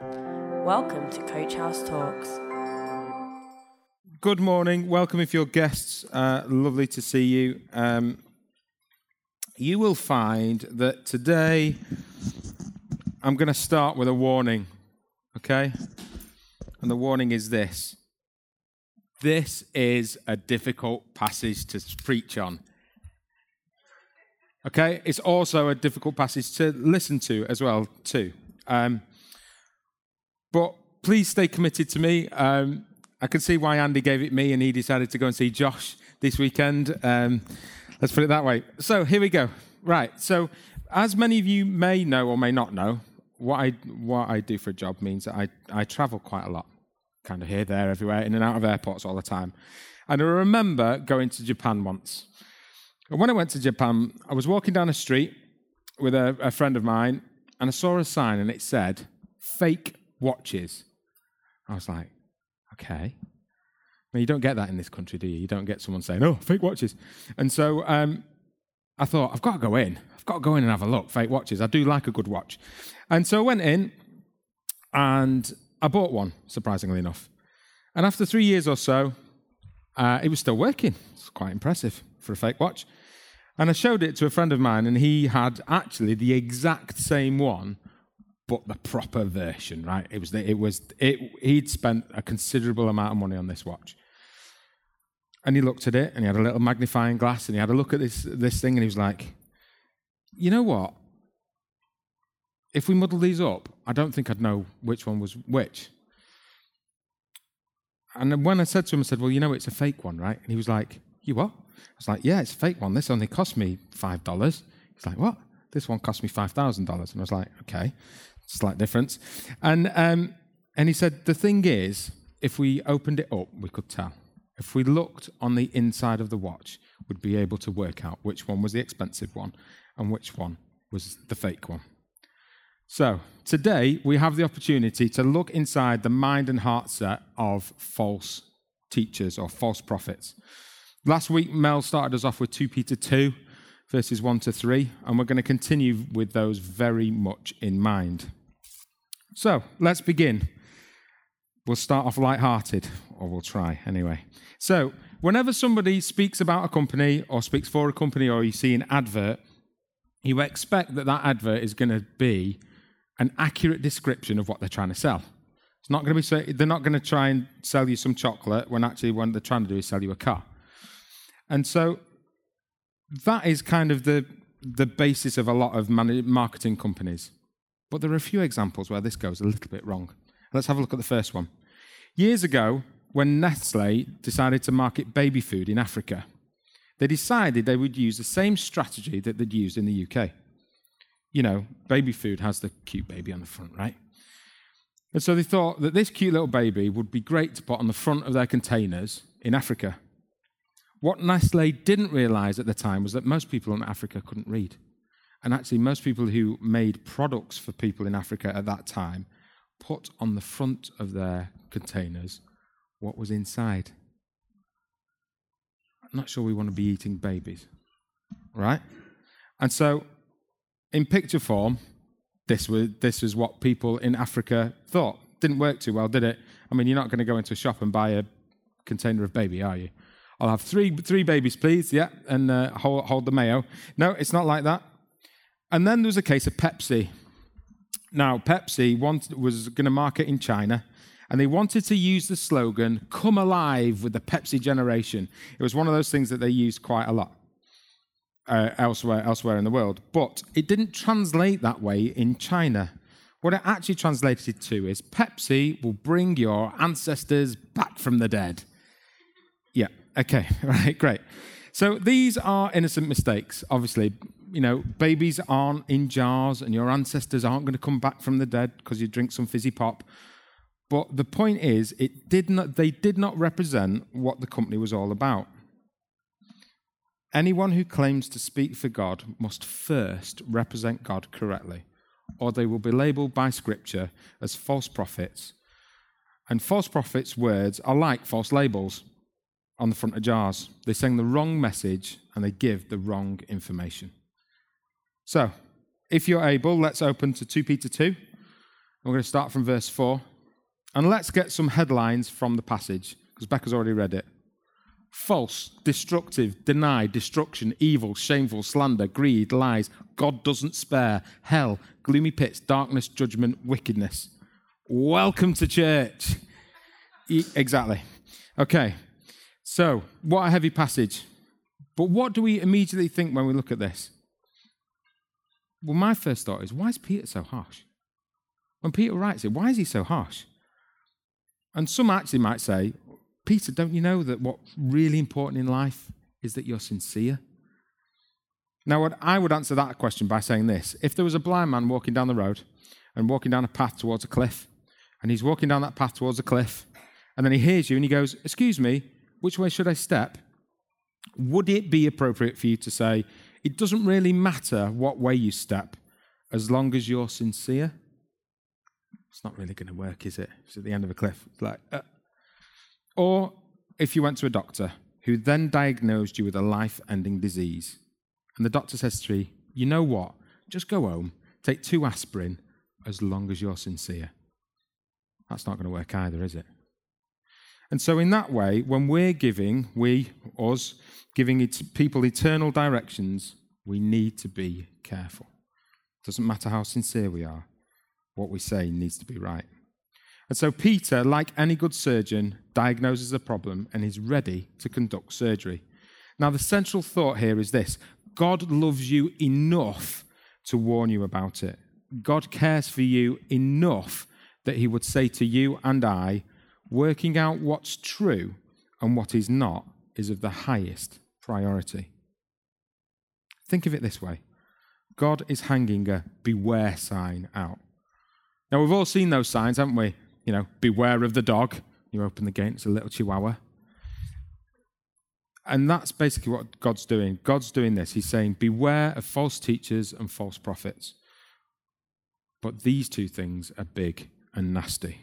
Welcome to Coach House Talks. Good morning. Welcome if you're guests. Uh, lovely to see you. Um, you will find that today I'm going to start with a warning, okay? And the warning is this this is a difficult passage to preach on. Okay? It's also a difficult passage to listen to as well, too. Um, but please stay committed to me. Um, I can see why Andy gave it me and he decided to go and see Josh this weekend. Um, let's put it that way. So here we go. Right. So, as many of you may know or may not know, what I what I do for a job means that I, I travel quite a lot, kind of here, there, everywhere, in and out of airports all the time. And I remember going to Japan once. And when I went to Japan, I was walking down a street with a, a friend of mine, and I saw a sign, and it said "fake watches." I was like, okay. Mean, you don't get that in this country, do you? You don't get someone saying, "Oh, fake watches," and so um, I thought, I've got to go in. I've got to go in and have a look. Fake watches. I do like a good watch. And so I went in and I bought one, surprisingly enough. And after three years or so, uh, it was still working. It's quite impressive for a fake watch. And I showed it to a friend of mine, and he had actually the exact same one, but the proper version. Right? It was. The, it was. It. He'd spent a considerable amount of money on this watch. And he looked at it and he had a little magnifying glass and he had a look at this, this thing and he was like, you know what? If we muddle these up, I don't think I'd know which one was which. And when I said to him, I said, well, you know, it's a fake one, right? And he was like, you what? I was like, yeah, it's a fake one. This only cost me $5. He's like, what? This one cost me $5,000. And I was like, okay, slight difference. And, um, and he said, the thing is, if we opened it up, we could tell. If we looked on the inside of the watch, we'd be able to work out which one was the expensive one and which one was the fake one. So, today we have the opportunity to look inside the mind and heart set of false teachers or false prophets. Last week, Mel started us off with 2 Peter 2, verses 1 to 3, and we're going to continue with those very much in mind. So, let's begin. We'll start off light-hearted, or we'll try anyway. So, whenever somebody speaks about a company or speaks for a company or you see an advert, you expect that that advert is going to be an accurate description of what they're trying to sell. It's not going to be they're not going to try and sell you some chocolate when actually what they're trying to do is sell you a car. And so that is kind of the the basis of a lot of marketing companies. But there are a few examples where this goes a little bit wrong. Let's have a look at the first one. Years ago, when Nestle decided to market baby food in Africa, they decided they would use the same strategy that they'd used in the UK. You know, baby food has the cute baby on the front, right? And so they thought that this cute little baby would be great to put on the front of their containers in Africa. What Nestle didn't realize at the time was that most people in Africa couldn't read. And actually, most people who made products for people in Africa at that time put on the front of their containers what was inside. I'm not sure we want to be eating babies, right? And so, in picture form, this was, this was what people in Africa thought. Didn't work too well, did it? I mean, you're not going to go into a shop and buy a container of baby, are you? I'll have three, three babies, please. Yeah, and uh, hold, hold the mayo. No, it's not like that. And then there was a case of Pepsi. Now, Pepsi wanted, was going to market in China, and they wanted to use the slogan, Come alive with the Pepsi generation. It was one of those things that they used quite a lot uh, elsewhere, elsewhere in the world. But it didn't translate that way in China. What it actually translated to is Pepsi will bring your ancestors back from the dead. Yeah, okay, right, great. So these are innocent mistakes, obviously. You know, babies aren't in jars and your ancestors aren't going to come back from the dead because you drink some fizzy pop. But the point is, it did not, they did not represent what the company was all about. Anyone who claims to speak for God must first represent God correctly, or they will be labeled by Scripture as false prophets. And false prophets' words are like false labels on the front of jars. They send the wrong message and they give the wrong information. So, if you're able, let's open to 2 Peter 2 We're going to start from verse 4. And let's get some headlines from the passage, because Becca's already read it. False, destructive, deny, destruction, evil, shameful, slander, greed, lies, God doesn't spare, hell, gloomy pits, darkness, judgment, wickedness. Welcome to church. Exactly. Okay, so what a heavy passage. But what do we immediately think when we look at this? Well, my first thought is why is Peter so harsh? When Peter writes it, why is he so harsh? And some actually might say, Peter, don't you know that what's really important in life is that you're sincere? Now, I would answer that question by saying this if there was a blind man walking down the road and walking down a path towards a cliff, and he's walking down that path towards a cliff, and then he hears you and he goes, Excuse me, which way should I step? Would it be appropriate for you to say, It doesn't really matter what way you step as long as you're sincere? It's not really going to work, is it? It's at the end of a cliff. It's like, uh. Or if you went to a doctor who then diagnosed you with a life ending disease, and the doctor says to you, You know what? Just go home, take two aspirin as long as you're sincere. That's not going to work either, is it? And so, in that way, when we're giving, we, us, giving people eternal directions, we need to be careful. It doesn't matter how sincere we are, what we say needs to be right. And so, Peter, like any good surgeon, diagnoses a problem and is ready to conduct surgery. Now, the central thought here is this God loves you enough to warn you about it. God cares for you enough that he would say to you and I, working out what's true and what is not is of the highest priority. Think of it this way God is hanging a beware sign out. Now, we've all seen those signs, haven't we? You know, beware of the dog. You open the gate, it's a little chihuahua. And that's basically what God's doing. God's doing this. He's saying, beware of false teachers and false prophets. But these two things are big and nasty.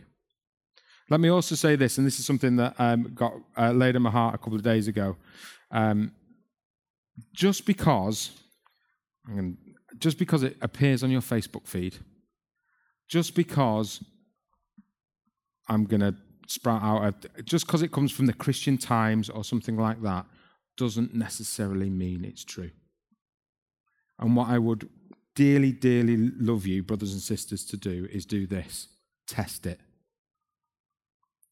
Let me also say this, and this is something that um, got uh, laid in my heart a couple of days ago. Um, just because, just because it appears on your Facebook feed, just because I'm going to sprout out, just because it comes from the Christian Times or something like that, doesn't necessarily mean it's true. And what I would dearly, dearly love you, brothers and sisters, to do is do this test it.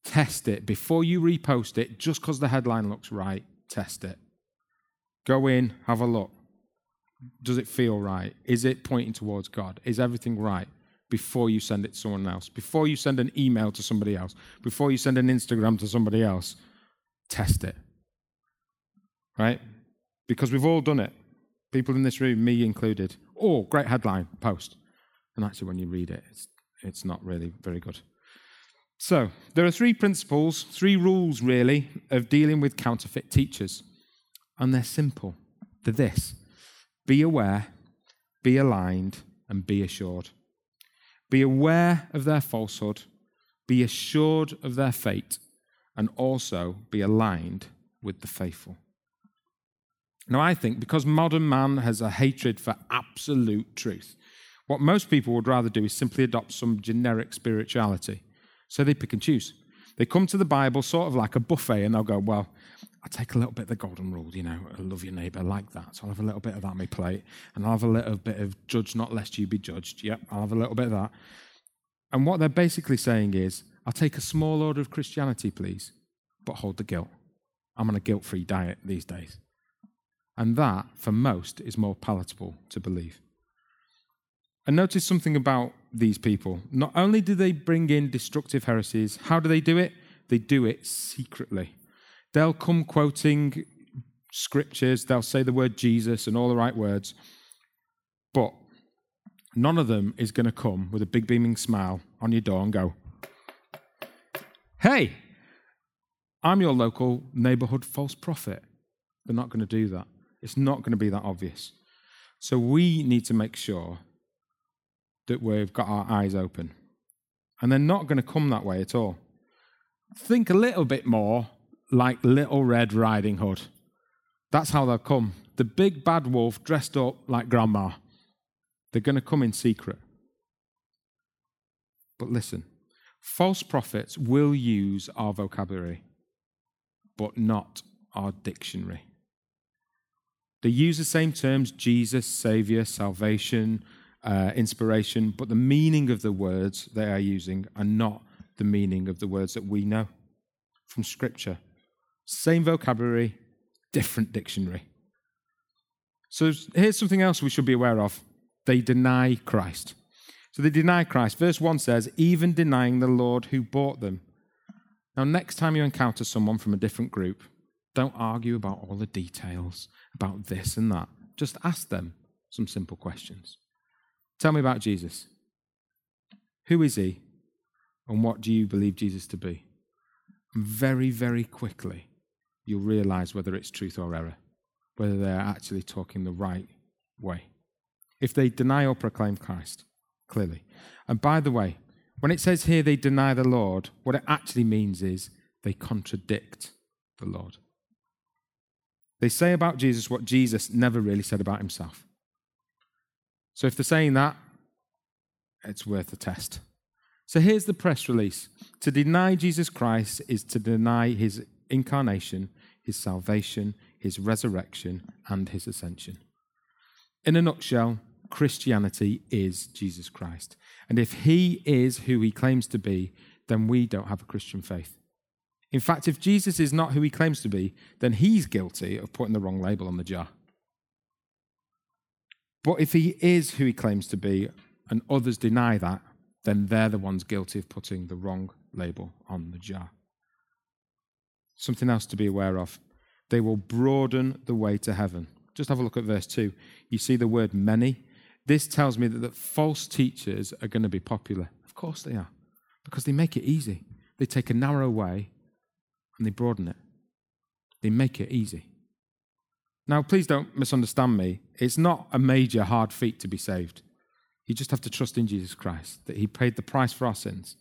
Test it before you repost it, just because the headline looks right, test it. Go in, have a look. Does it feel right? Is it pointing towards God? Is everything right? Before you send it to someone else, before you send an email to somebody else, before you send an Instagram to somebody else, test it. Right? Because we've all done it. People in this room, me included. Oh, great headline, post. And actually, when you read it, it's, it's not really very good. So, there are three principles, three rules really, of dealing with counterfeit teachers. And they're simple. They're this be aware, be aligned, and be assured. Be aware of their falsehood, be assured of their fate, and also be aligned with the faithful. Now, I think because modern man has a hatred for absolute truth, what most people would rather do is simply adopt some generic spirituality. So they pick and choose. They come to the Bible sort of like a buffet and they'll go, Well, I'll take a little bit of the golden rule, you know, I love your neighbour like that. So I'll have a little bit of that on my plate. And I'll have a little bit of judge not lest you be judged. Yep, I'll have a little bit of that. And what they're basically saying is, I'll take a small order of Christianity, please, but hold the guilt. I'm on a guilt free diet these days. And that, for most, is more palatable to believe. And notice something about these people. Not only do they bring in destructive heresies, how do they do it? They do it secretly. They'll come quoting scriptures, they'll say the word Jesus and all the right words, but none of them is going to come with a big beaming smile on your door and go, Hey, I'm your local neighborhood false prophet. They're not going to do that. It's not going to be that obvious. So we need to make sure that we've got our eyes open. And they're not going to come that way at all. Think a little bit more like Little Red Riding Hood. That's how they'll come. The big bad wolf dressed up like grandma. They're going to come in secret. But listen, false prophets will use our vocabulary, but not our dictionary. They use the same terms Jesus, Savior, salvation, uh, inspiration, but the meaning of the words they are using are not the meaning of the words that we know from Scripture. Same vocabulary, different dictionary. So here's something else we should be aware of they deny Christ. So they deny Christ. Verse 1 says, even denying the Lord who bought them. Now, next time you encounter someone from a different group, don't argue about all the details, about this and that. Just ask them some simple questions. Tell me about Jesus. Who is he? And what do you believe Jesus to be? And very, very quickly, you'll realize whether it's truth or error, whether they're actually talking the right way. If they deny or proclaim Christ, clearly. And by the way, when it says here they deny the Lord, what it actually means is they contradict the Lord. They say about Jesus what Jesus never really said about himself. So if they're saying that, it's worth a test. So here's the press release To deny Jesus Christ is to deny his incarnation, his salvation, his resurrection, and his ascension. In a nutshell, Christianity is Jesus Christ. And if he is who he claims to be, then we don't have a Christian faith. In fact, if Jesus is not who he claims to be, then he's guilty of putting the wrong label on the jar. But if he is who he claims to be and others deny that, then they're the ones guilty of putting the wrong label on the jar. Something else to be aware of they will broaden the way to heaven. Just have a look at verse 2. You see the word many. This tells me that, that false teachers are going to be popular. Of course they are, because they make it easy. They take a narrow way and they broaden it, they make it easy. Now, please don't misunderstand me. It's not a major hard feat to be saved. You just have to trust in Jesus Christ, that He paid the price for our sins.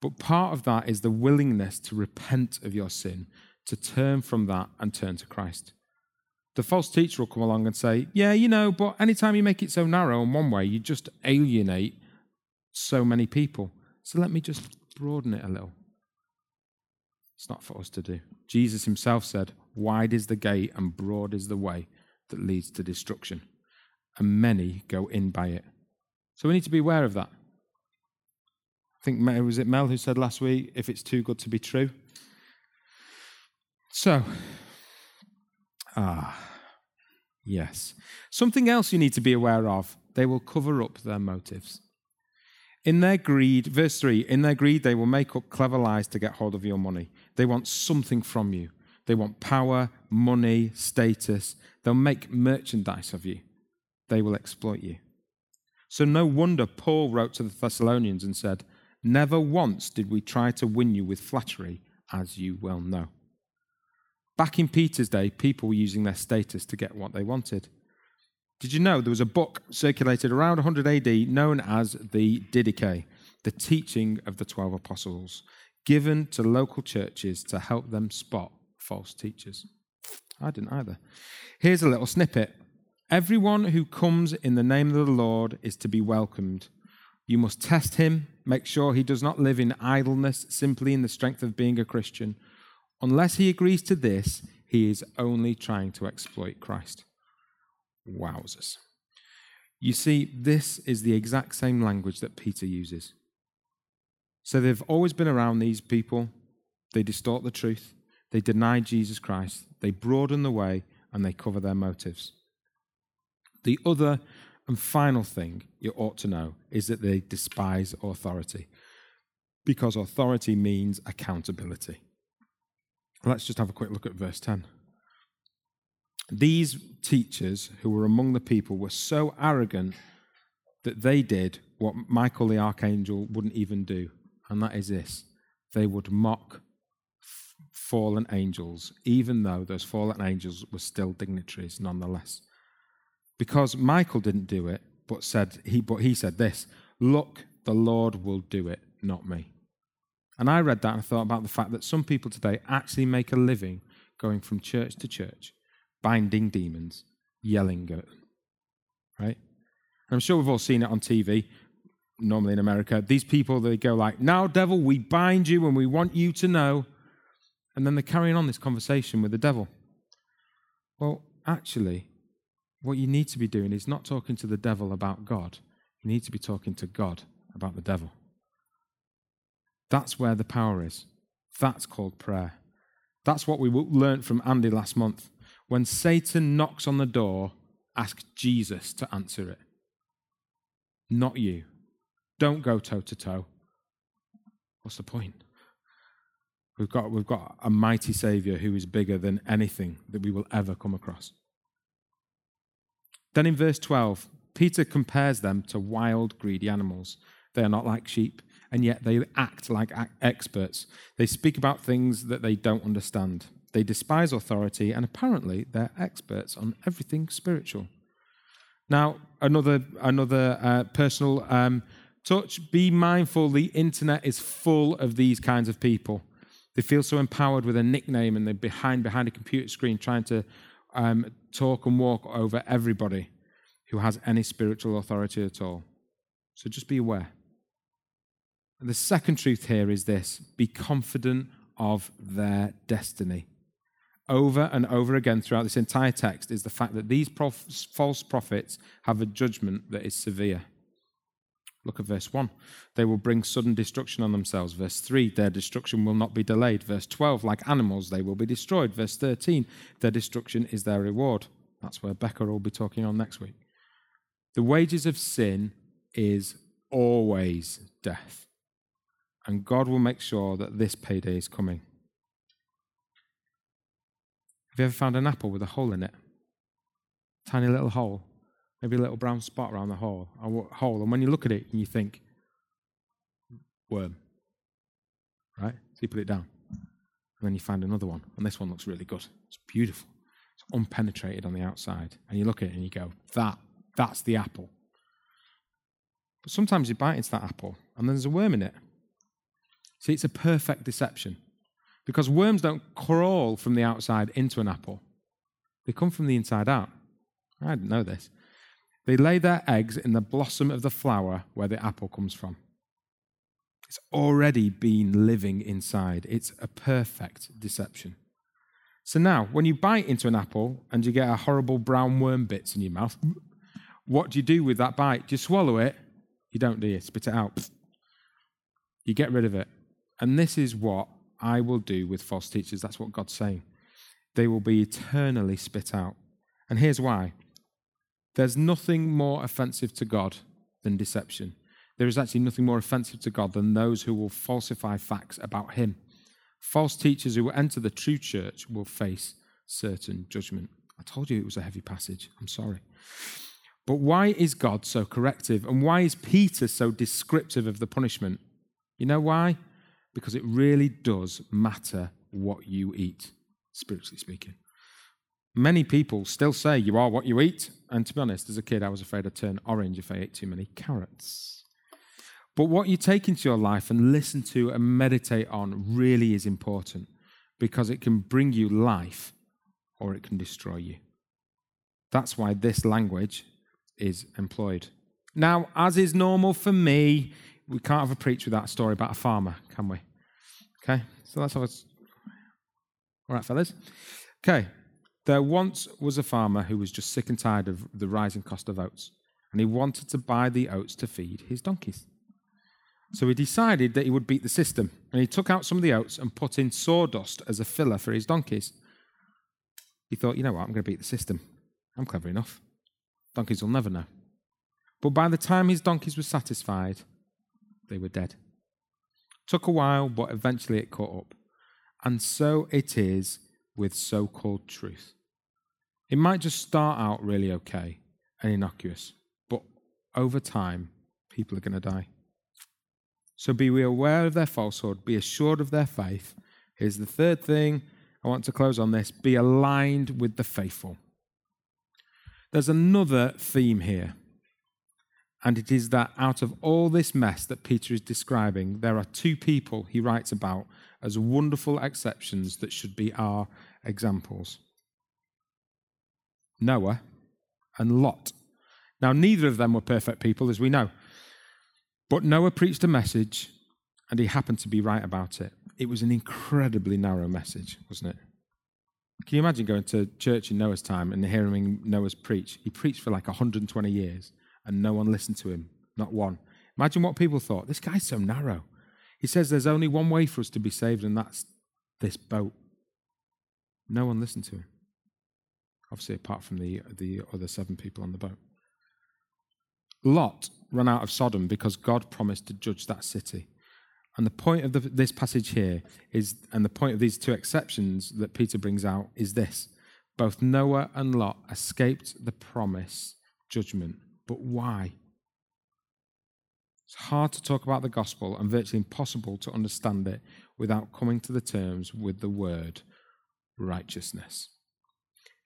But part of that is the willingness to repent of your sin, to turn from that and turn to Christ. The false teacher will come along and say, Yeah, you know, but anytime you make it so narrow in one way, you just alienate so many people. So let me just broaden it a little. It's not for us to do. Jesus himself said, Wide is the gate and broad is the way that leads to destruction, and many go in by it. So we need to be aware of that. I think, was it Mel who said last week, if it's too good to be true? So, ah, yes. Something else you need to be aware of they will cover up their motives. In their greed, verse 3, in their greed, they will make up clever lies to get hold of your money. They want something from you. They want power, money, status. They'll make merchandise of you. They will exploit you. So, no wonder Paul wrote to the Thessalonians and said, Never once did we try to win you with flattery, as you well know. Back in Peter's day, people were using their status to get what they wanted. Did you know there was a book circulated around 100 AD known as the Didache, the teaching of the 12 apostles, given to local churches to help them spot false teachers? I didn't either. Here's a little snippet Everyone who comes in the name of the Lord is to be welcomed. You must test him, make sure he does not live in idleness simply in the strength of being a Christian. Unless he agrees to this, he is only trying to exploit Christ. Wowzers. You see, this is the exact same language that Peter uses. So they've always been around these people. They distort the truth. They deny Jesus Christ. They broaden the way and they cover their motives. The other and final thing you ought to know is that they despise authority because authority means accountability. Let's just have a quick look at verse 10. These teachers who were among the people were so arrogant that they did what Michael the archangel wouldn't even do, and that is this they would mock fallen angels, even though those fallen angels were still dignitaries nonetheless because Michael didn't do it, but said he but he said this, look, the Lord will do it, not me. And I read that and thought about the fact that some people today actually make a living going from church to church, binding demons, yelling at them. Right? I'm sure we've all seen it on TV. Normally in America, these people, they go like, now, devil, we bind you and we want you to know. And then they're carrying on this conversation with the devil. Well, actually, what you need to be doing is not talking to the devil about God. You need to be talking to God about the devil. That's where the power is. That's called prayer. That's what we learned from Andy last month. When Satan knocks on the door, ask Jesus to answer it, not you. Don't go toe to toe. What's the point? We've got, we've got a mighty Savior who is bigger than anything that we will ever come across. Then in verse 12, Peter compares them to wild, greedy animals. They are not like sheep, and yet they act like experts. They speak about things that they don't understand. They despise authority, and apparently they're experts on everything spiritual. Now, another, another uh, personal um, touch be mindful the internet is full of these kinds of people. They feel so empowered with a nickname and they're behind, behind a computer screen trying to um, talk and walk over everybody who has any spiritual authority at all. So just be aware. And the second truth here is this be confident of their destiny. Over and over again throughout this entire text is the fact that these prof- false prophets have a judgment that is severe. Look at verse 1. They will bring sudden destruction on themselves. Verse 3, their destruction will not be delayed. Verse 12, like animals, they will be destroyed. Verse 13, their destruction is their reward. That's where Becca will be talking on next week. The wages of sin is always death. And God will make sure that this payday is coming. Have you ever found an apple with a hole in it? Tiny little hole maybe a little brown spot around the hole, hole. And when you look at it and you think, worm, right? So you put it down. And then you find another one. And this one looks really good. It's beautiful. It's unpenetrated on the outside. And you look at it and you go, that, that's the apple. But sometimes you bite into that apple and there's a worm in it. See, it's a perfect deception. Because worms don't crawl from the outside into an apple, they come from the inside out. I didn't know this. They lay their eggs in the blossom of the flower where the apple comes from. It's already been living inside. It's a perfect deception. So now, when you bite into an apple and you get a horrible brown worm bits in your mouth, what do you do with that bite? Do you swallow it? You don't, do you? Spit it out. You get rid of it. And this is what I will do with false teachers. That's what God's saying. They will be eternally spit out. And here's why there's nothing more offensive to God than deception. There is actually nothing more offensive to God than those who will falsify facts about Him. False teachers who enter the true church will face certain judgment. I told you it was a heavy passage. I'm sorry. But why is God so corrective? And why is Peter so descriptive of the punishment? You know why? Because it really does matter what you eat, spiritually speaking. Many people still say you are what you eat. And to be honest, as a kid, I was afraid I'd turn orange if I ate too many carrots. But what you take into your life and listen to and meditate on really is important because it can bring you life or it can destroy you. That's why this language is employed. Now, as is normal for me, we can't have a preach without a story about a farmer, can we? Okay, so it's. All right, fellas. Okay, there once was a farmer who was just sick and tired of the rising cost of oats, and he wanted to buy the oats to feed his donkeys. So he decided that he would beat the system, and he took out some of the oats and put in sawdust as a filler for his donkeys. He thought, you know what, I'm going to beat the system. I'm clever enough. Donkeys will never know. But by the time his donkeys were satisfied, they were dead. Took a while, but eventually it caught up. And so it is with so called truth. It might just start out really okay and innocuous, but over time, people are going to die. So be aware of their falsehood, be assured of their faith. Here's the third thing I want to close on this be aligned with the faithful. There's another theme here, and it is that out of all this mess that Peter is describing, there are two people he writes about as wonderful exceptions that should be our examples Noah and Lot. Now, neither of them were perfect people, as we know. But Noah preached a message, and he happened to be right about it. It was an incredibly narrow message, wasn't it? Can you imagine going to church in Noah's time and hearing Noah's preach? He preached for like 120 years, and no one listened to him, not one. Imagine what people thought. This guy's so narrow. He says there's only one way for us to be saved, and that's this boat. No one listened to him. Obviously, apart from the, the other seven people on the boat. Lot ran out of Sodom because God promised to judge that city. And the point of the, this passage here is, and the point of these two exceptions that Peter brings out is this both Noah and Lot escaped the promise judgment. But why? It's hard to talk about the gospel and virtually impossible to understand it without coming to the terms with the word righteousness.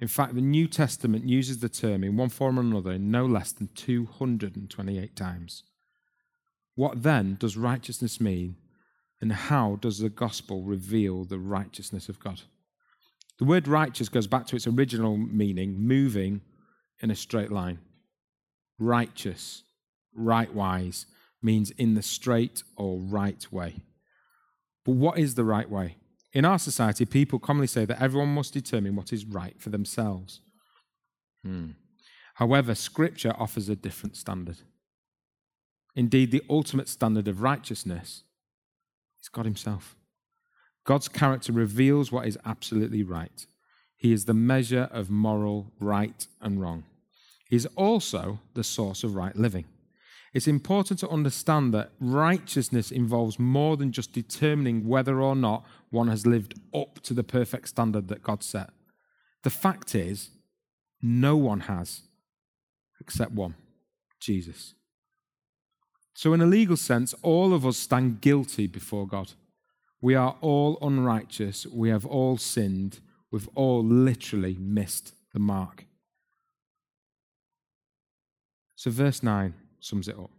In fact, the New Testament uses the term in one form or another in no less than 228 times. What then does righteousness mean, and how does the gospel reveal the righteousness of God? The word righteous goes back to its original meaning, moving in a straight line. Righteous, rightwise, means in the straight or right way. But what is the right way? In our society, people commonly say that everyone must determine what is right for themselves. Hmm. However, Scripture offers a different standard. Indeed, the ultimate standard of righteousness is God Himself. God's character reveals what is absolutely right. He is the measure of moral right and wrong. He is also the source of right living. It's important to understand that righteousness involves more than just determining whether or not one has lived up to the perfect standard that God set. The fact is, no one has, except one Jesus. So, in a legal sense, all of us stand guilty before God. We are all unrighteous. We have all sinned. We've all literally missed the mark. So, verse 9 sums it up.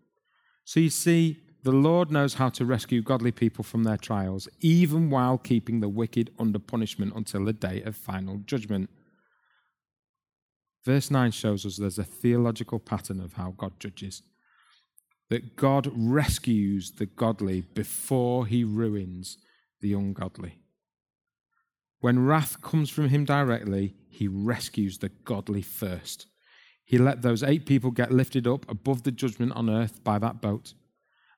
So you see, the Lord knows how to rescue godly people from their trials, even while keeping the wicked under punishment until the day of final judgment. Verse 9 shows us there's a theological pattern of how God judges. That God rescues the godly before he ruins the ungodly. When wrath comes from him directly, he rescues the godly first. He let those eight people get lifted up above the judgment on earth by that boat.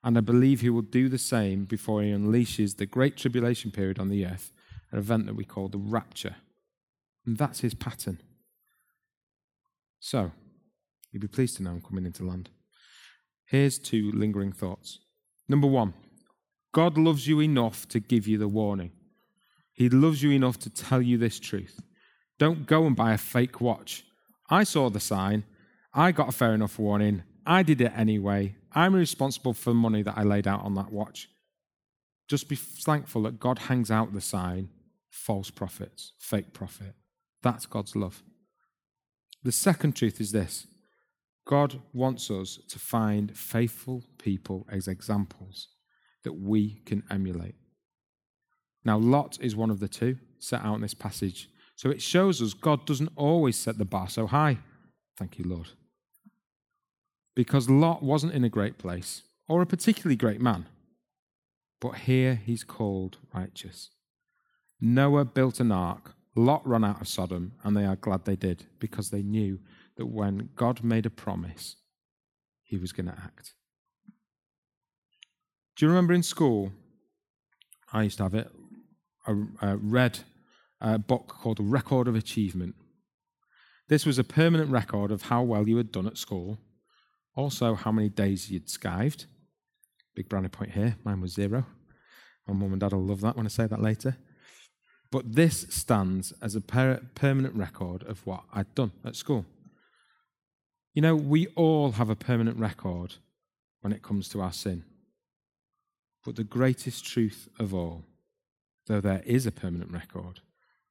And I believe he will do the same before he unleashes the great tribulation period on the earth, an event that we call the rapture. And that's his pattern. So, you'll be pleased to know I'm coming into land. Here's two lingering thoughts. Number one, God loves you enough to give you the warning. He loves you enough to tell you this truth. Don't go and buy a fake watch I saw the sign. I got a fair enough warning. I did it anyway. I'm responsible for the money that I laid out on that watch. Just be thankful that God hangs out the sign false prophets, fake prophet. That's God's love. The second truth is this God wants us to find faithful people as examples that we can emulate. Now, Lot is one of the two set out in this passage. So it shows us God doesn't always set the bar so high. Thank you, Lord. Because Lot wasn't in a great place or a particularly great man. But here he's called righteous. Noah built an ark, Lot ran out of Sodom, and they are glad they did because they knew that when God made a promise, he was going to act. Do you remember in school? I used to have it, a, a red a book called Record of Achievement. This was a permanent record of how well you had done at school, also how many days you'd skived. Big brownie point here, mine was zero. My mum and dad will love that when I say that later. But this stands as a per- permanent record of what I'd done at school. You know, we all have a permanent record when it comes to our sin. But the greatest truth of all, though there is a permanent record,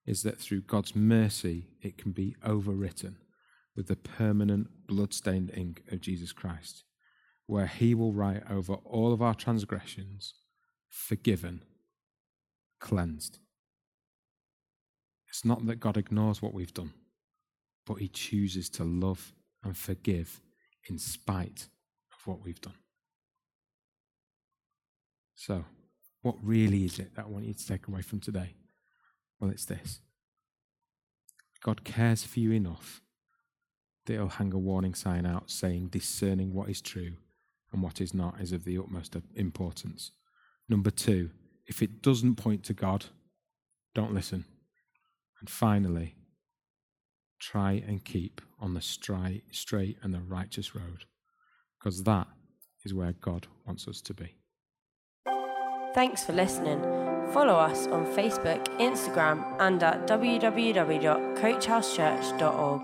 is that through God's mercy, it can be overwritten with the permanent blood-stained ink of Jesus Christ, where he will write over all of our transgressions, forgiven, cleansed. It's not that God ignores what we've done, but he chooses to love and forgive in spite of what we've done. So, what really is it that I want you to take away from today? Well, it's this God cares for you enough that He'll hang a warning sign out saying discerning what is true and what is not is of the utmost importance. Number two, if it doesn't point to God, don't listen. And finally, try and keep on the straight, straight and the righteous road, because that is where God wants us to be. Thanks for listening. Follow us on Facebook, Instagram, and at www.coachhousechurch.org.